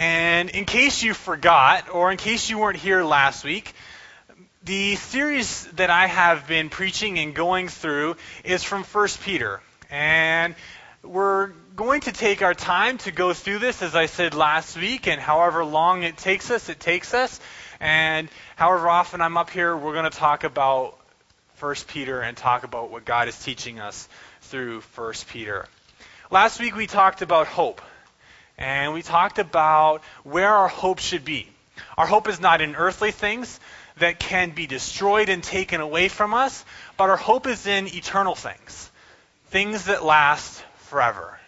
And in case you forgot, or in case you weren't here last week, the series that I have been preaching and going through is from 1 Peter. And we're going to take our time to go through this, as I said last week, and however long it takes us, it takes us. And however often I'm up here, we're going to talk about 1 Peter and talk about what God is teaching us through 1 Peter. Last week we talked about hope. And we talked about where our hope should be. Our hope is not in earthly things that can be destroyed and taken away from us, but our hope is in eternal things, things that last forever.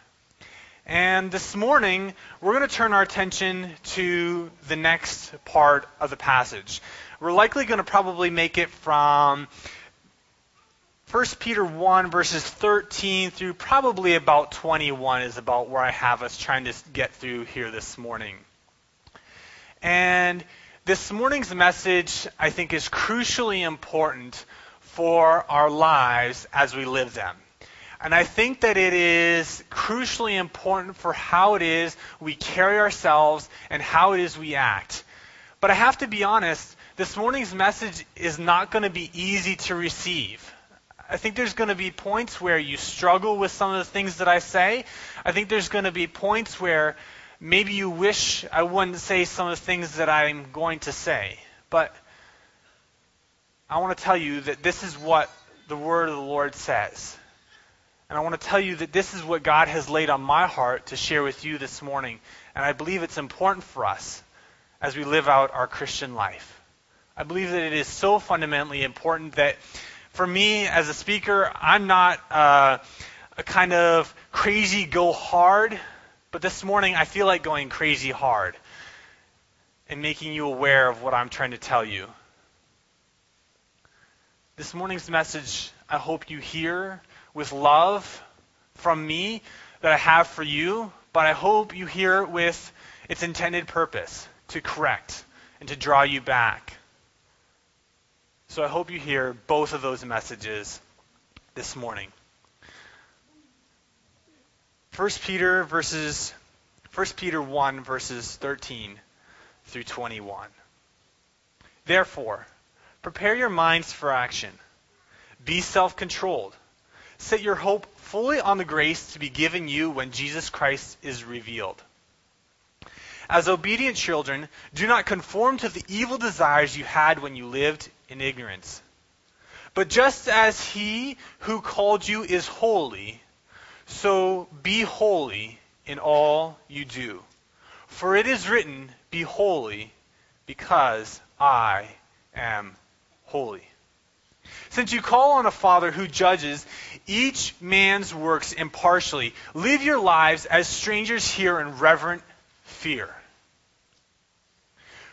And this morning, we're going to turn our attention to the next part of the passage. We're likely going to probably make it from 1 Peter 1, verses 13 through probably about 21 is about where I have us trying to get through here this morning. And this morning's message, I think, is crucially important for our lives as we live them. And I think that it is crucially important for how it is we carry ourselves and how it is we act. But I have to be honest, this morning's message is not going to be easy to receive. I think there's going to be points where you struggle with some of the things that I say. I think there's going to be points where maybe you wish I wouldn't say some of the things that I'm going to say. But I want to tell you that this is what the word of the Lord says. And I want to tell you that this is what God has laid on my heart to share with you this morning. And I believe it's important for us as we live out our Christian life. I believe that it is so fundamentally important that for me as a speaker, I'm not uh, a kind of crazy go hard, but this morning I feel like going crazy hard and making you aware of what I'm trying to tell you. This morning's message, I hope you hear with love from me that I have for you, but I hope you hear it with its intended purpose to correct and to draw you back. So I hope you hear both of those messages this morning. 1 Peter verses 1 Peter 1 verses 13 through 21. Therefore, prepare your minds for action. Be self-controlled Set your hope fully on the grace to be given you when Jesus Christ is revealed. As obedient children, do not conform to the evil desires you had when you lived in ignorance. But just as he who called you is holy, so be holy in all you do. For it is written, Be holy, because I am holy. Since you call on a Father who judges each man's works impartially, live your lives as strangers here in reverent fear.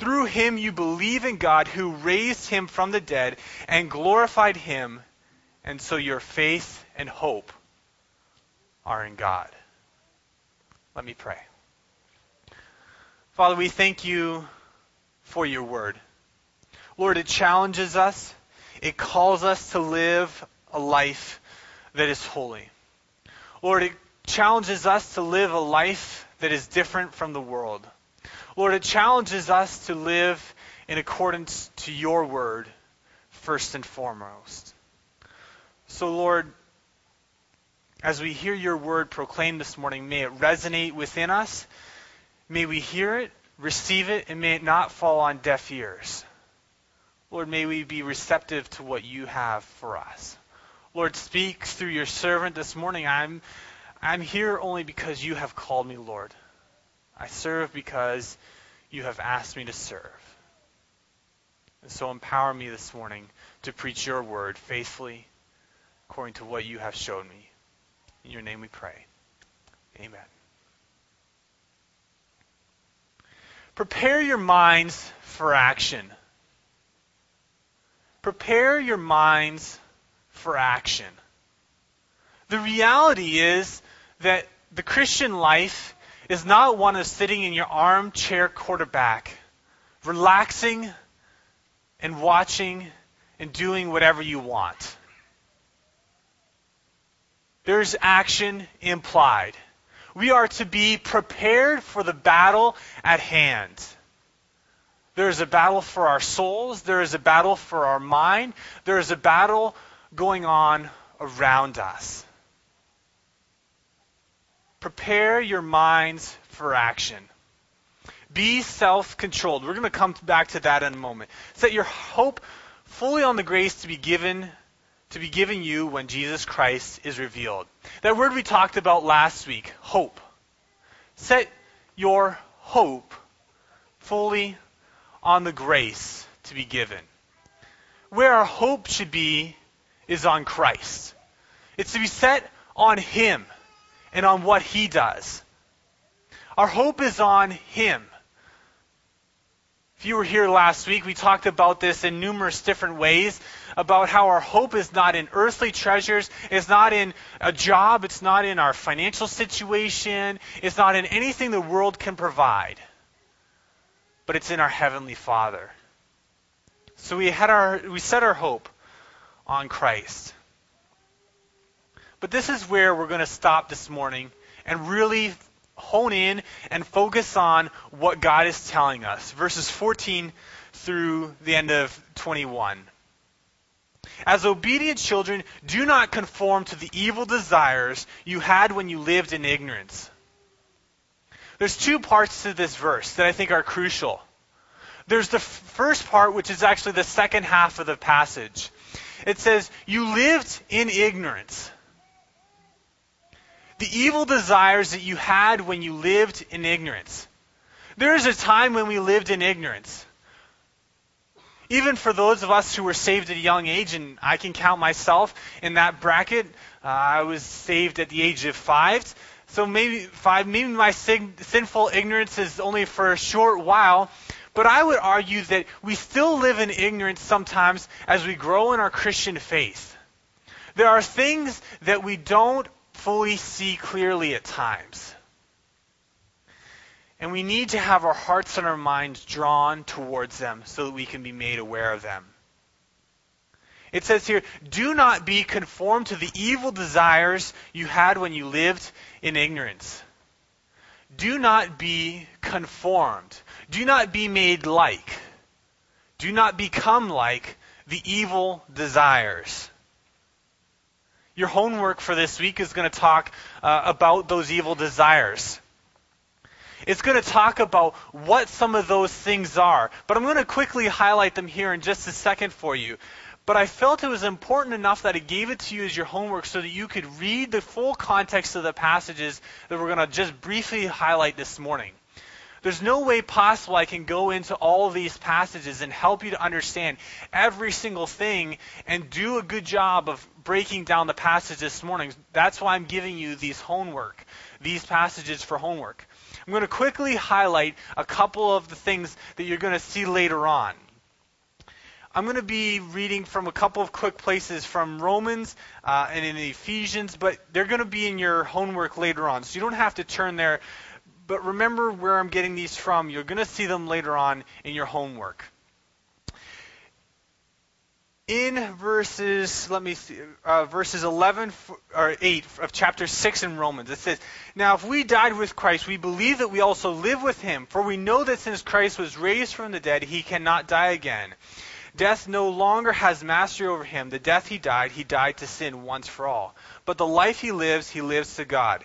Through him you believe in God who raised him from the dead and glorified him, and so your faith and hope are in God. Let me pray. Father, we thank you for your word. Lord, it challenges us. It calls us to live a life that is holy. Lord, it challenges us to live a life that is different from the world. Lord, it challenges us to live in accordance to your word first and foremost. So, Lord, as we hear your word proclaimed this morning, may it resonate within us. May we hear it, receive it, and may it not fall on deaf ears. Lord, may we be receptive to what you have for us. Lord, speak through your servant this morning. I'm, I'm here only because you have called me, Lord. I serve because you have asked me to serve. And so empower me this morning to preach your word faithfully according to what you have shown me. In your name we pray. Amen. prepare your minds for action. Prepare your minds for action. The reality is that the Christian life is not one of sitting in your armchair quarterback, relaxing and watching and doing whatever you want. There's action implied. We are to be prepared for the battle at hand. There is a battle for our souls. There is a battle for our mind. There is a battle going on around us. Prepare your minds for action. Be self controlled. We're going to come back to that in a moment. Set your hope fully on the grace to be given to be given you when Jesus Christ is revealed. That word we talked about last week, hope. Set your hope fully on the grace to be given. Where our hope should be is on Christ. It's to be set on Him and on what He does. Our hope is on Him. If you were here last week, we talked about this in numerous different ways about how our hope is not in earthly treasures, it's not in a job, it's not in our financial situation, it's not in anything the world can provide, but it's in our heavenly Father. So we had our we set our hope on Christ. But this is where we're going to stop this morning and really hone in and focus on what God is telling us. Verses 14 through the end of 21. As obedient children, do not conform to the evil desires you had when you lived in ignorance. There's two parts to this verse that I think are crucial. There's the first part, which is actually the second half of the passage. It says, You lived in ignorance the evil desires that you had when you lived in ignorance. There is a time when we lived in ignorance. Even for those of us who were saved at a young age, and I can count myself in that bracket, uh, I was saved at the age of five. So maybe five, maybe my sin, sinful ignorance is only for a short while. But I would argue that we still live in ignorance sometimes as we grow in our Christian faith. There are things that we don't fully see clearly at times. And we need to have our hearts and our minds drawn towards them so that we can be made aware of them. It says here, do not be conformed to the evil desires you had when you lived in ignorance. Do not be conformed. Do not be made like. Do not become like the evil desires. Your homework for this week is going to talk uh, about those evil desires. It's going to talk about what some of those things are. But I'm going to quickly highlight them here in just a second for you. But I felt it was important enough that I gave it to you as your homework so that you could read the full context of the passages that we're going to just briefly highlight this morning. There's no way possible I can go into all these passages and help you to understand every single thing and do a good job of breaking down the passage this morning. That's why I'm giving you these homework, these passages for homework. I'm going to quickly highlight a couple of the things that you're going to see later on. I'm going to be reading from a couple of quick places from Romans uh, and in Ephesians, but they're going to be in your homework later on, so you don't have to turn there but remember where I'm getting these from. You're going to see them later on in your homework. In verses, let me see, uh, verses 11 or 8 of chapter 6 in Romans, it says, Now if we died with Christ, we believe that we also live with him, for we know that since Christ was raised from the dead, he cannot die again. Death no longer has mastery over him. The death he died, he died to sin once for all. But the life he lives, he lives to God.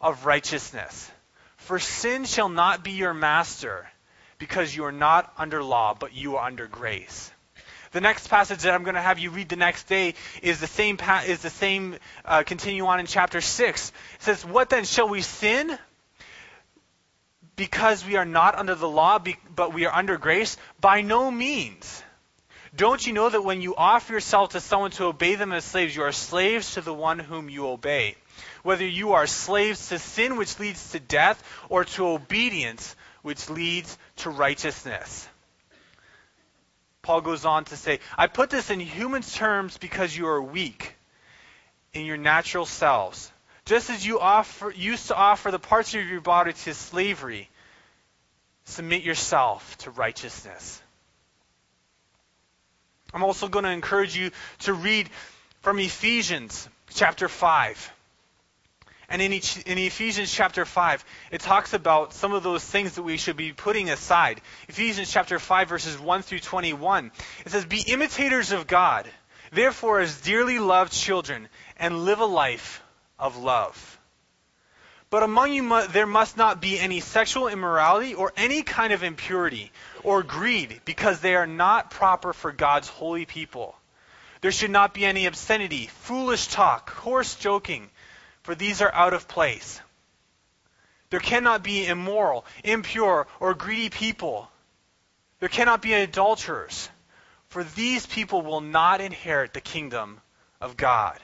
of righteousness. For sin shall not be your master, because you are not under law, but you are under grace. The next passage that I'm going to have you read the next day is the same pa- is the same uh, continue on in chapter 6. It says, "What then shall we sin because we are not under the law, but we are under grace? By no means." Don't you know that when you offer yourself to someone to obey them as slaves, you are slaves to the one whom you obey? Whether you are slaves to sin, which leads to death, or to obedience, which leads to righteousness. Paul goes on to say, I put this in human terms because you are weak in your natural selves. Just as you offer, used to offer the parts of your body to slavery, submit yourself to righteousness. I'm also going to encourage you to read from Ephesians chapter 5. And in, each, in Ephesians chapter 5, it talks about some of those things that we should be putting aside. Ephesians chapter 5, verses 1 through 21. It says, Be imitators of God, therefore, as dearly loved children, and live a life of love. But among you there must not be any sexual immorality or any kind of impurity or greed, because they are not proper for God's holy people. There should not be any obscenity, foolish talk, coarse joking for these are out of place. There cannot be immoral, impure, or greedy people. There cannot be adulterers, for these people will not inherit the kingdom of God.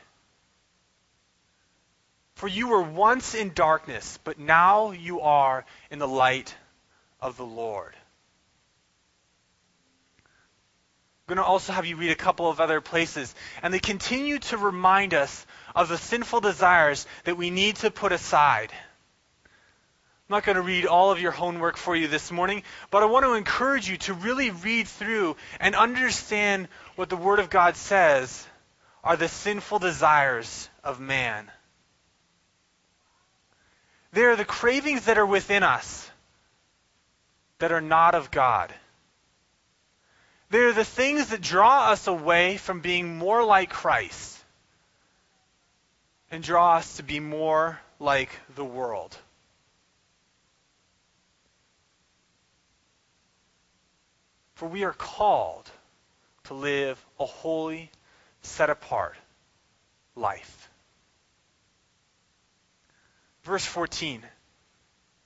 For you were once in darkness, but now you are in the light of the Lord. I'm going to also have you read a couple of other places, and they continue to remind us of the sinful desires that we need to put aside. I'm not going to read all of your homework for you this morning, but I want to encourage you to really read through and understand what the Word of God says are the sinful desires of man. They are the cravings that are within us that are not of God. They are the things that draw us away from being more like Christ and draw us to be more like the world. For we are called to live a holy, set apart life. Verse 14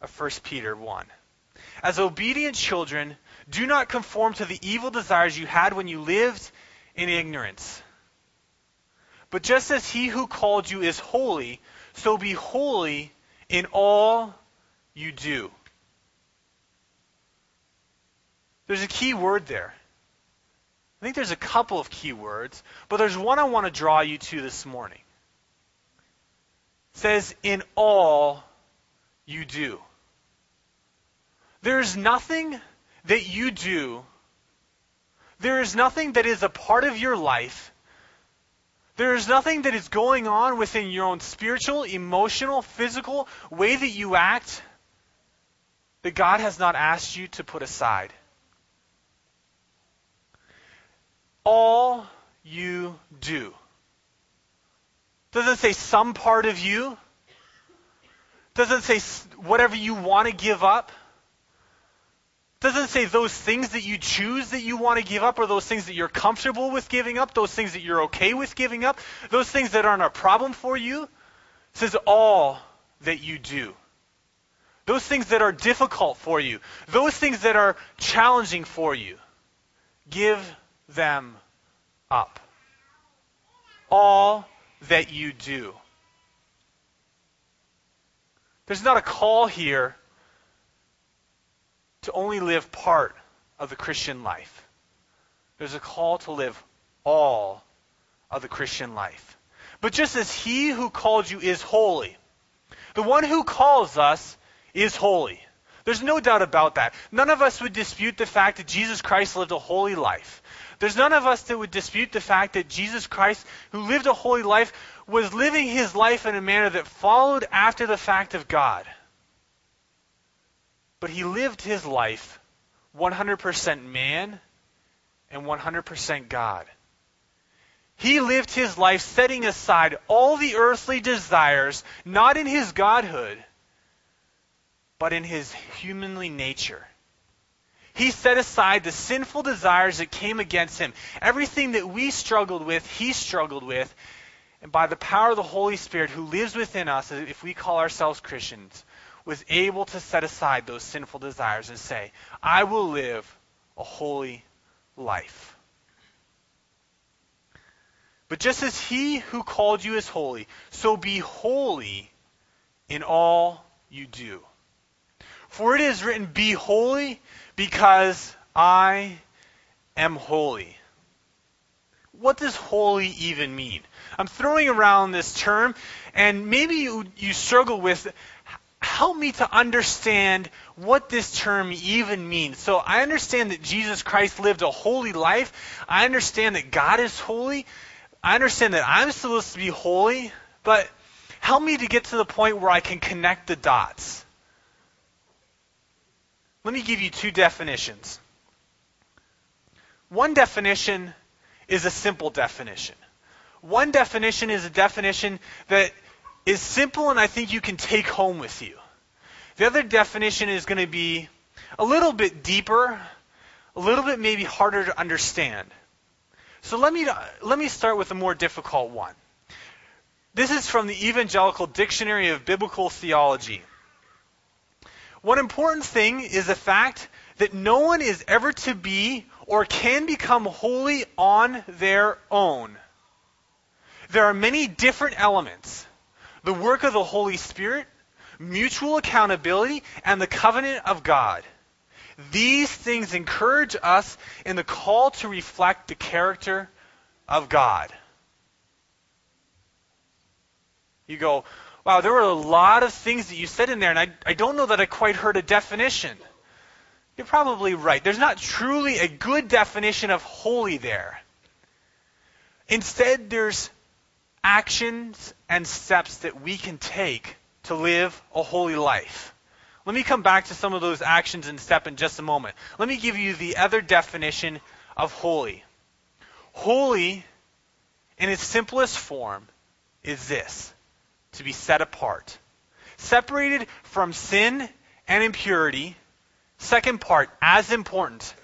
of 1 Peter 1. As obedient children, do not conform to the evil desires you had when you lived in ignorance. But just as he who called you is holy, so be holy in all you do. There's a key word there. I think there's a couple of key words, but there's one I want to draw you to this morning. It says, in all you do. There's nothing that you do, there is nothing that is a part of your life there is nothing that is going on within your own spiritual, emotional, physical way that you act that God has not asked you to put aside. All you do. Doesn't say some part of you. Doesn't say whatever you want to give up doesn't say those things that you choose that you want to give up or those things that you're comfortable with giving up, those things that you're okay with giving up, those things that aren't a problem for you. It says all that you do. Those things that are difficult for you, those things that are challenging for you, give them up. All that you do. There's not a call here to only live part of the Christian life. There's a call to live all of the Christian life. But just as he who called you is holy, the one who calls us is holy. There's no doubt about that. None of us would dispute the fact that Jesus Christ lived a holy life. There's none of us that would dispute the fact that Jesus Christ, who lived a holy life, was living his life in a manner that followed after the fact of God. But he lived his life 100% man and 100% God. He lived his life setting aside all the earthly desires, not in his godhood, but in his humanly nature. He set aside the sinful desires that came against him. Everything that we struggled with, he struggled with. And by the power of the Holy Spirit who lives within us, if we call ourselves Christians, was able to set aside those sinful desires and say, I will live a holy life. But just as he who called you is holy, so be holy in all you do. For it is written, Be holy because I am holy. What does holy even mean? I'm throwing around this term, and maybe you, you struggle with help me to understand what this term even means. So I understand that Jesus Christ lived a holy life. I understand that God is holy. I understand that I'm supposed to be holy, but help me to get to the point where I can connect the dots. Let me give you two definitions. One definition is a simple definition. One definition is a definition that is simple and I think you can take home with you. The other definition is going to be a little bit deeper, a little bit maybe harder to understand. So let me, let me start with a more difficult one. This is from the Evangelical Dictionary of Biblical Theology. One important thing is the fact that no one is ever to be or can become holy on their own. There are many different elements the work of the Holy Spirit, mutual accountability, and the covenant of God. These things encourage us in the call to reflect the character of God. You go, wow, there were a lot of things that you said in there, and I, I don't know that I quite heard a definition. You're probably right. There's not truly a good definition of holy there. Instead, there's actions and steps that we can take to live a holy life. Let me come back to some of those actions and steps in just a moment. Let me give you the other definition of holy. Holy, in its simplest form, is this to be set apart, separated from sin and impurity. Second part, as important,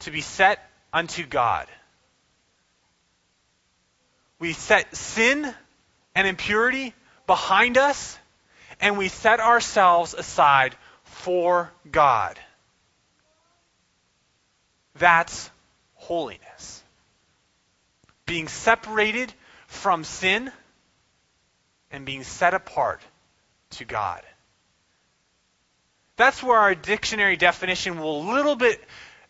to be set unto God. We set sin and impurity behind us and we set ourselves aside for God. That's holiness. Being separated from sin and being set apart to God. That's where our dictionary definition will a little bit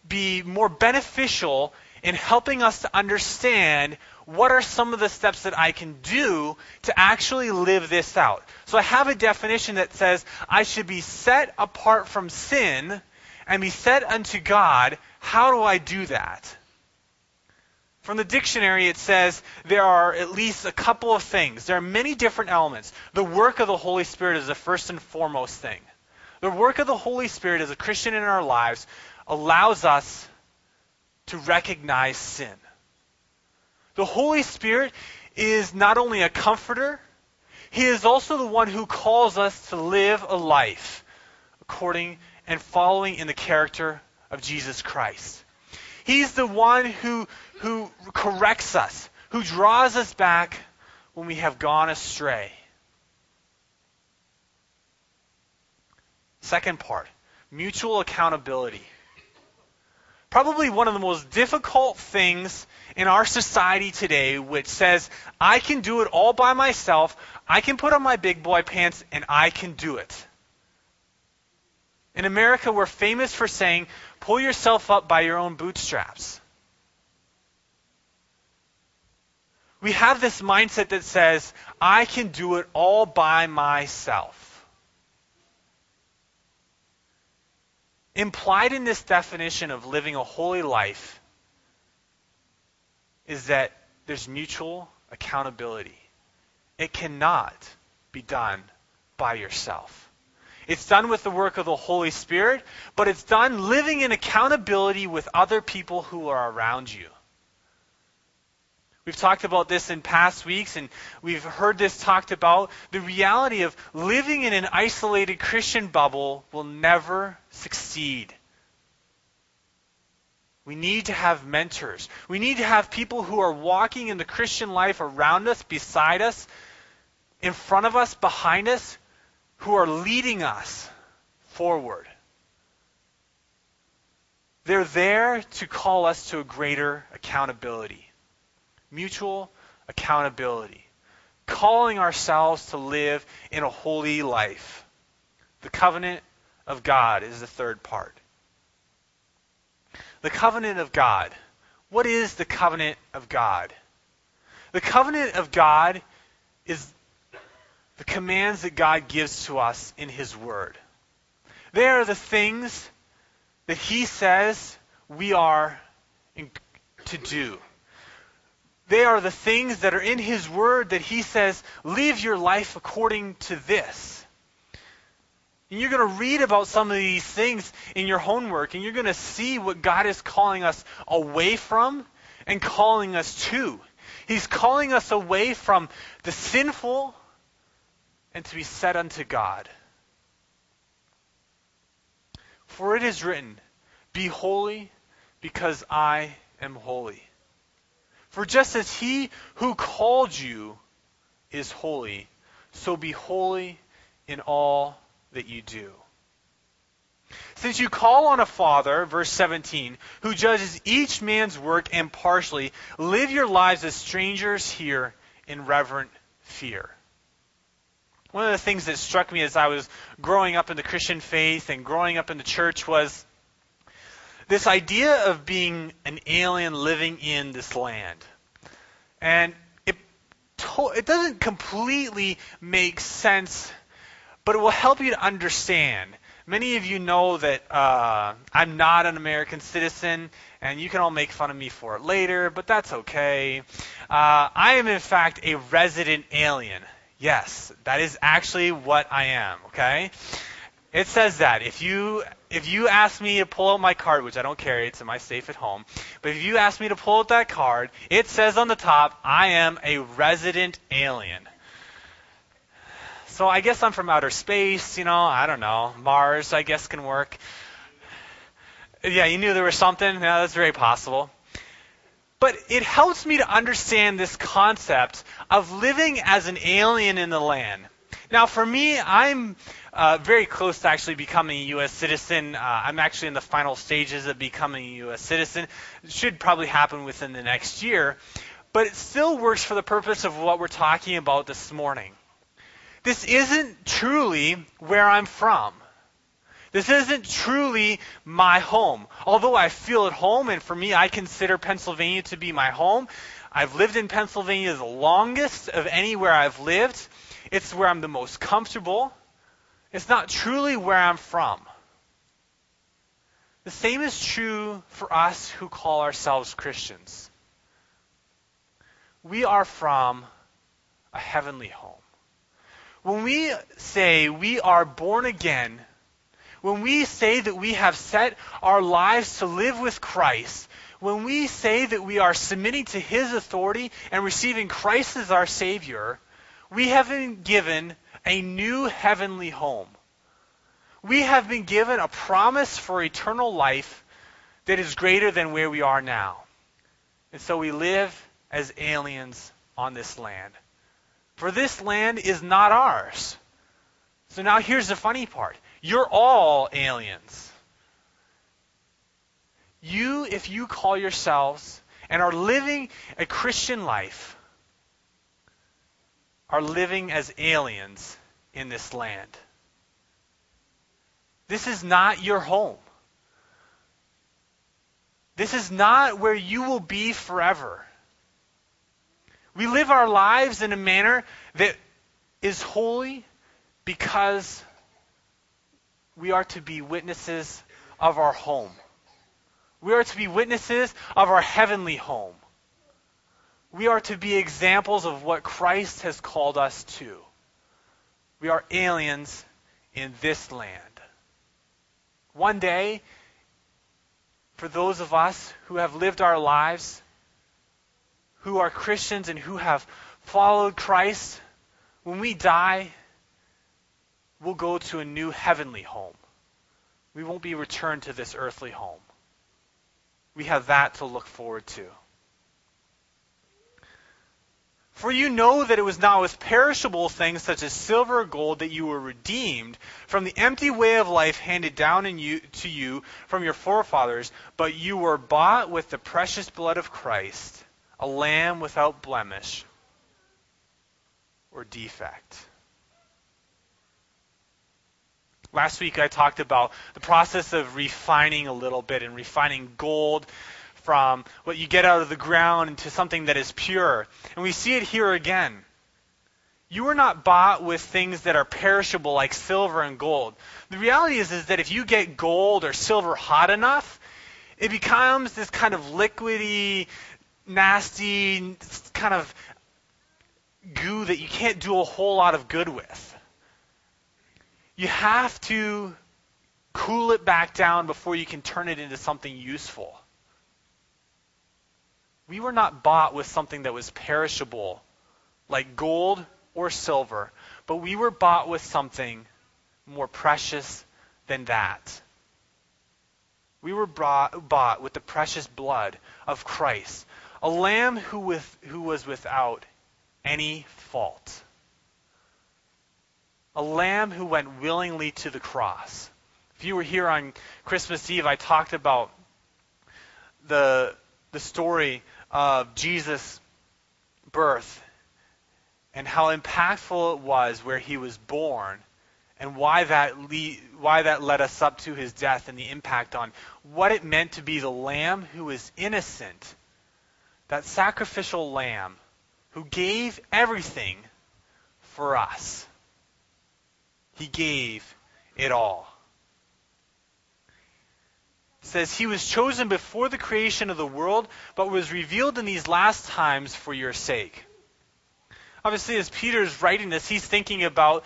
be more beneficial in helping us to understand what are some of the steps that I can do to actually live this out? So I have a definition that says I should be set apart from sin and be set unto God. How do I do that? From the dictionary, it says there are at least a couple of things. There are many different elements. The work of the Holy Spirit is the first and foremost thing. The work of the Holy Spirit as a Christian in our lives allows us to recognize sin. The Holy Spirit is not only a comforter, He is also the one who calls us to live a life according and following in the character of Jesus Christ. He's the one who, who corrects us, who draws us back when we have gone astray. Second part mutual accountability. Probably one of the most difficult things in our society today, which says, I can do it all by myself, I can put on my big boy pants, and I can do it. In America, we're famous for saying, pull yourself up by your own bootstraps. We have this mindset that says, I can do it all by myself. Implied in this definition of living a holy life is that there's mutual accountability. It cannot be done by yourself. It's done with the work of the Holy Spirit, but it's done living in accountability with other people who are around you. We've talked about this in past weeks, and we've heard this talked about. The reality of living in an isolated Christian bubble will never succeed We need to have mentors. We need to have people who are walking in the Christian life around us, beside us, in front of us, behind us, who are leading us forward. They're there to call us to a greater accountability, mutual accountability, calling ourselves to live in a holy life. The covenant of God is the third part. The covenant of God. What is the covenant of God? The covenant of God is the commands that God gives to us in His Word. They are the things that He says we are to do. They are the things that are in His Word that He says, live your life according to this. And you're going to read about some of these things in your homework, and you're going to see what God is calling us away from and calling us to. He's calling us away from the sinful and to be set unto God. For it is written, Be holy, because I am holy. For just as he who called you is holy, so be holy in all that you do. Since you call on a Father, verse 17, who judges each man's work impartially, live your lives as strangers here in reverent fear. One of the things that struck me as I was growing up in the Christian faith and growing up in the church was this idea of being an alien living in this land. And it, to- it doesn't completely make sense, but it will help you to understand. Many of you know that uh, I'm not an American citizen, and you can all make fun of me for it later, but that's okay. Uh, I am, in fact, a resident alien. Yes, that is actually what I am, okay? It says that. If you if you ask me to pull out my card, which I don't carry, it's in my safe at home, but if you ask me to pull out that card, it says on the top, I am a resident alien. So I guess I'm from outer space, you know, I don't know. Mars, I guess, can work. Yeah, you knew there was something? Yeah, that's very possible. But it helps me to understand this concept of living as an alien in the land. Now, for me, I'm uh, very close to actually becoming a U.S. citizen. Uh, I'm actually in the final stages of becoming a U.S. citizen. It should probably happen within the next year. But it still works for the purpose of what we're talking about this morning. This isn't truly where I'm from. This isn't truly my home. Although I feel at home, and for me, I consider Pennsylvania to be my home. I've lived in Pennsylvania the longest of anywhere I've lived. It's where I'm the most comfortable. It's not truly where I'm from. The same is true for us who call ourselves Christians. We are from a heavenly home. When we say we are born again, when we say that we have set our lives to live with Christ, when we say that we are submitting to His authority and receiving Christ as our Savior, we have been given a new heavenly home. We have been given a promise for eternal life that is greater than where we are now. And so we live as aliens on this land. For this land is not ours. So now here's the funny part you're all aliens. You, if you call yourselves and are living a Christian life, are living as aliens in this land. This is not your home. This is not where you will be forever. We live our lives in a manner that is holy because we are to be witnesses of our home. We are to be witnesses of our heavenly home. We are to be examples of what Christ has called us to. We are aliens in this land. One day, for those of us who have lived our lives, who are Christians and who have followed Christ, when we die, we'll go to a new heavenly home. We won't be returned to this earthly home. we have that to look forward to. For you know that it was not with perishable things such as silver or gold that you were redeemed from the empty way of life handed down you, to you from your forefathers, but you were bought with the precious blood of Christ, a lamb without blemish or defect. Last week I talked about the process of refining a little bit and refining gold from what you get out of the ground into something that is pure. And we see it here again. You are not bought with things that are perishable like silver and gold. The reality is, is that if you get gold or silver hot enough, it becomes this kind of liquidy, nasty, kind of goo that you can't do a whole lot of good with you have to cool it back down before you can turn it into something useful. We were not bought with something that was perishable, like gold or silver, but we were bought with something more precious than that. We were brought, bought with the precious blood of Christ, a lamb who, with, who was without any fault a lamb who went willingly to the cross. If you were here on Christmas Eve, I talked about the, the story of Jesus' birth and how impactful it was where he was born and why that, le- why that led us up to his death and the impact on what it meant to be the lamb who was innocent, that sacrificial lamb who gave everything for us. He gave it all. It says, He was chosen before the creation of the world, but was revealed in these last times for your sake. Obviously, as Peter's writing this, he's thinking about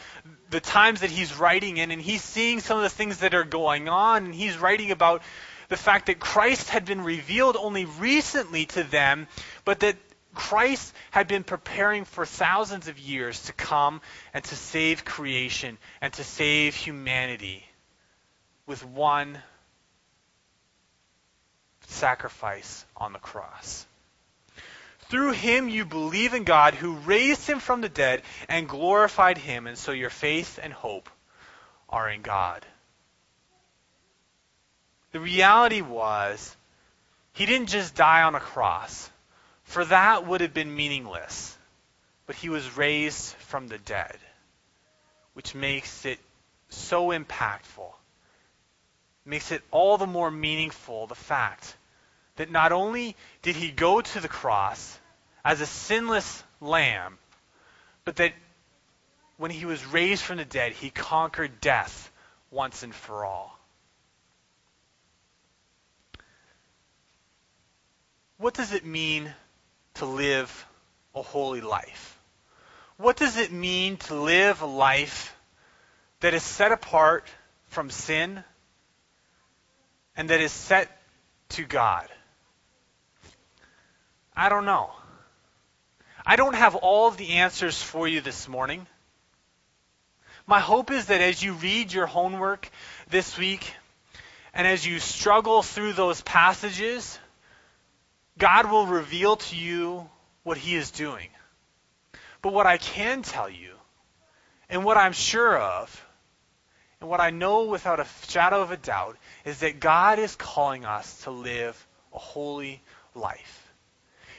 the times that he's writing in, and he's seeing some of the things that are going on, and he's writing about the fact that Christ had been revealed only recently to them, but that Christ had been preparing for thousands of years to come and to save creation and to save humanity with one sacrifice on the cross. Through him you believe in God who raised him from the dead and glorified him, and so your faith and hope are in God. The reality was, he didn't just die on a cross for that would have been meaningless. But he was raised from the dead, which makes it so impactful, makes it all the more meaningful the fact that not only did he go to the cross as a sinless lamb, but that when he was raised from the dead, he conquered death once and for all. What does it mean to live a holy life? What does it mean to live a life that is set apart from sin and that is set to God? I don't know. I don't have all the answers for you this morning. My hope is that as you read your homework this week and as you struggle through those passages, God will reveal to you what He is doing. But what I can tell you, and what I'm sure of, and what I know without a shadow of a doubt, is that God is calling us to live a holy life.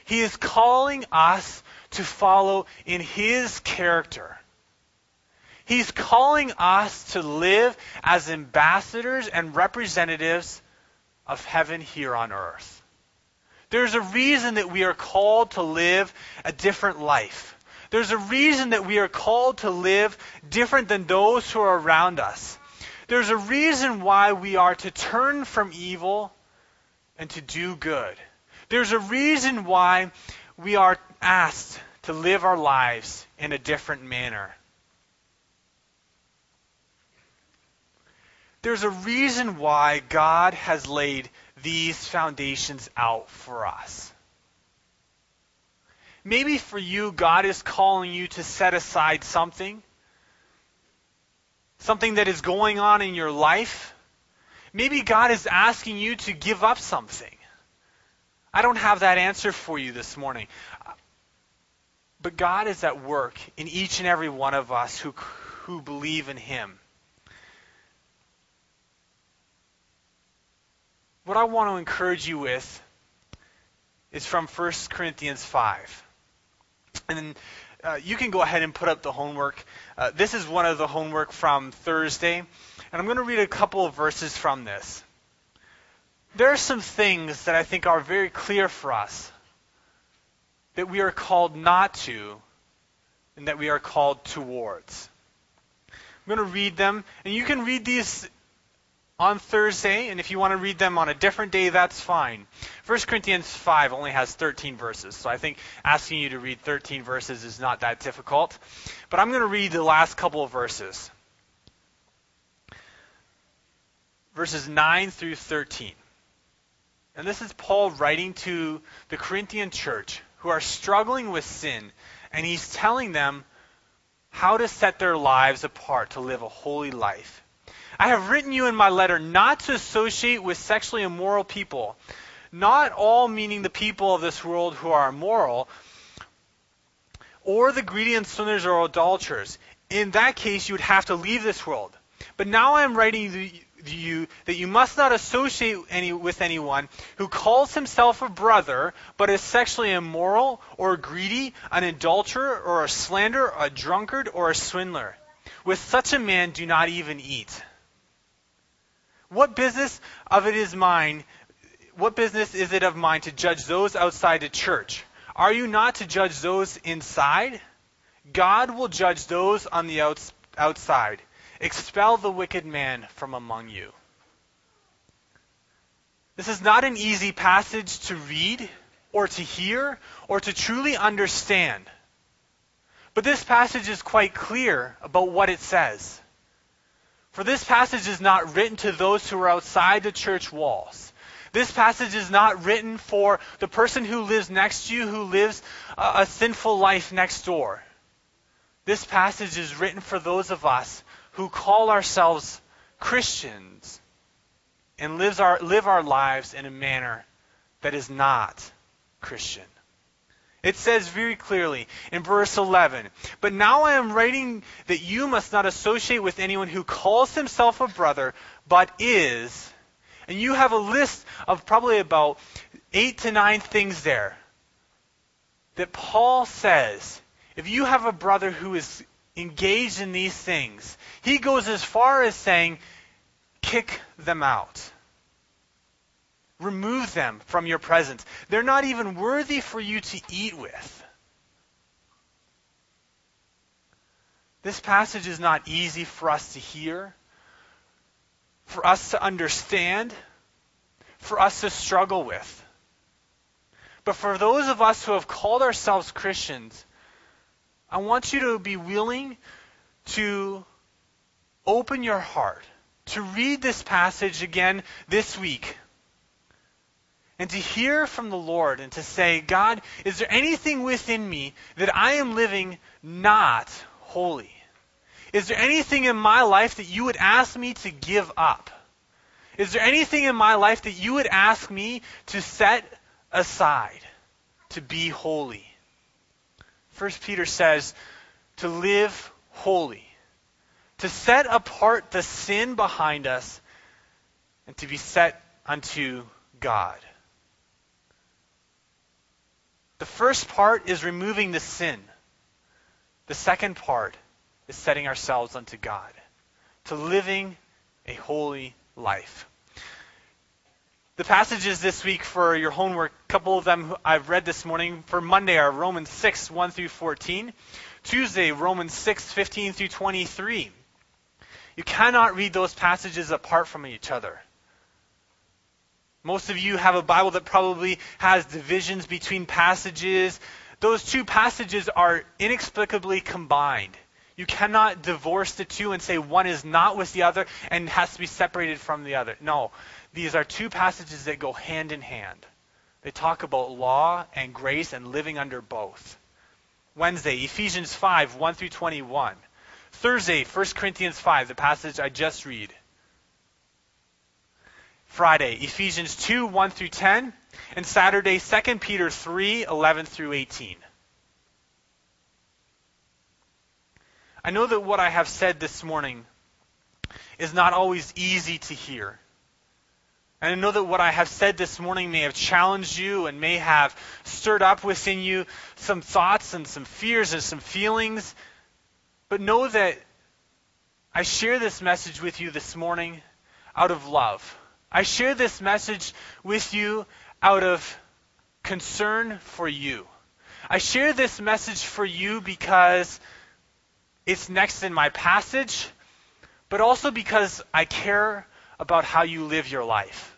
He is calling us to follow in His character. He's calling us to live as ambassadors and representatives of heaven here on earth. There's a reason that we are called to live a different life. There's a reason that we are called to live different than those who are around us. There's a reason why we are to turn from evil and to do good. There's a reason why we are asked to live our lives in a different manner. There's a reason why God has laid these foundations out for us. Maybe for you, God is calling you to set aside something, something that is going on in your life. Maybe God is asking you to give up something. I don't have that answer for you this morning. But God is at work in each and every one of us who, who believe in Him. What I want to encourage you with is from 1 Corinthians 5. And uh, you can go ahead and put up the homework. Uh, this is one of the homework from Thursday. And I'm going to read a couple of verses from this. There are some things that I think are very clear for us that we are called not to and that we are called towards. I'm going to read them, and you can read these on Thursday, and if you want to read them on a different day, that's fine. 1 Corinthians 5 only has 13 verses, so I think asking you to read 13 verses is not that difficult. But I'm going to read the last couple of verses. Verses 9 through 13. And this is Paul writing to the Corinthian church who are struggling with sin, and he's telling them how to set their lives apart to live a holy life. I have written you in my letter not to associate with sexually immoral people, not all meaning the people of this world who are immoral, or the greedy and sinners or adulterers. In that case, you would have to leave this world. But now I am writing you that you must not associate any, with anyone who calls himself a brother but is sexually immoral or greedy, an adulterer or a slanderer, a drunkard or a swindler. With such a man do not even eat. What business of it is mine? What business is it of mine to judge those outside the church? Are you not to judge those inside? God will judge those on the outs- outside. Expel the wicked man from among you. This is not an easy passage to read or to hear or to truly understand. But this passage is quite clear about what it says. For this passage is not written to those who are outside the church walls. This passage is not written for the person who lives next to you, who lives a, a sinful life next door. This passage is written for those of us who call ourselves Christians and lives our, live our lives in a manner that is not Christian. It says very clearly in verse 11, But now I am writing that you must not associate with anyone who calls himself a brother, but is. And you have a list of probably about eight to nine things there that Paul says if you have a brother who is engaged in these things, he goes as far as saying, kick them out. Remove them from your presence. They're not even worthy for you to eat with. This passage is not easy for us to hear, for us to understand, for us to struggle with. But for those of us who have called ourselves Christians, I want you to be willing to open your heart to read this passage again this week and to hear from the Lord and to say, God, is there anything within me that I am living not holy? Is there anything in my life that you would ask me to give up? Is there anything in my life that you would ask me to set aside to be holy? First Peter says to live holy, to set apart the sin behind us, and to be set unto God. The first part is removing the sin. The second part is setting ourselves unto God, to living a holy life. The passages this week for your homework, a couple of them I've read this morning for Monday are Romans 6, 1 through 14. Tuesday, Romans 6, 15 through 23. You cannot read those passages apart from each other. Most of you have a Bible that probably has divisions between passages. Those two passages are inexplicably combined. You cannot divorce the two and say one is not with the other and has to be separated from the other. No, these are two passages that go hand in hand. They talk about law and grace and living under both. Wednesday, Ephesians 5, 1 through 21. Thursday, 1 Corinthians 5, the passage I just read. Friday, Ephesians 2 1 through 10, and Saturday, 2 Peter 3 11 through 18. I know that what I have said this morning is not always easy to hear. And I know that what I have said this morning may have challenged you and may have stirred up within you some thoughts and some fears and some feelings. But know that I share this message with you this morning out of love. I share this message with you out of concern for you. I share this message for you because it's next in my passage, but also because I care about how you live your life.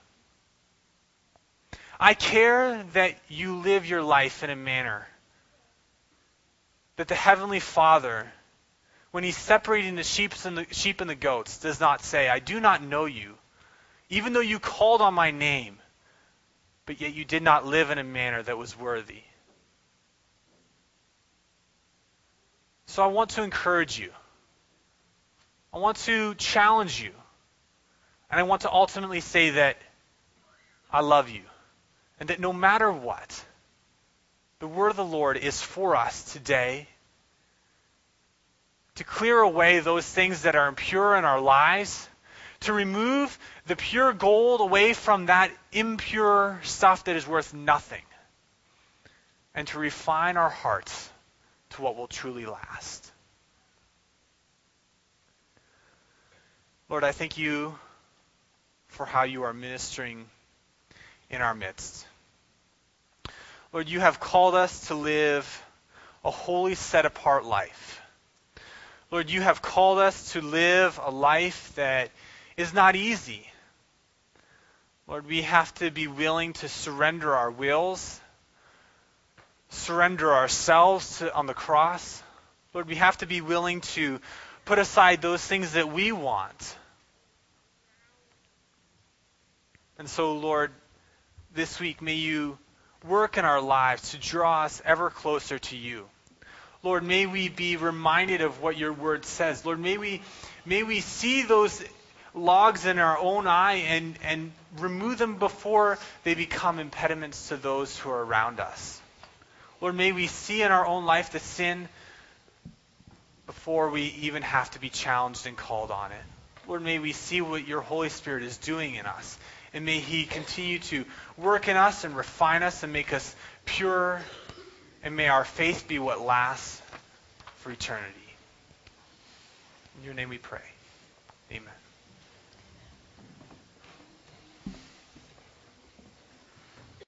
I care that you live your life in a manner that the Heavenly Father, when He's separating the sheep and the, sheep and the goats, does not say, I do not know you, even though you called on my name, but yet you did not live in a manner that was worthy. So I want to encourage you. I want to challenge you. And I want to ultimately say that I love you. And that no matter what, the word of the Lord is for us today to clear away those things that are impure in our lives, to remove the pure gold away from that impure stuff that is worth nothing, and to refine our hearts to what will truly last. Lord, I thank you for how you are ministering in our midst. Lord, you have called us to live a holy, set apart life. Lord, you have called us to live a life that is not easy. Lord, we have to be willing to surrender our wills, surrender ourselves to, on the cross. Lord, we have to be willing to put aside those things that we want. And so, Lord, this week may you work in our lives to draw us ever closer to you. Lord, may we be reminded of what your word says. Lord, may we, may we see those logs in our own eye and, and remove them before they become impediments to those who are around us. Lord, may we see in our own life the sin before we even have to be challenged and called on it. Lord, may we see what your Holy Spirit is doing in us. And may He continue to work in us and refine us and make us pure. And may our faith be what lasts for eternity. In your name we pray.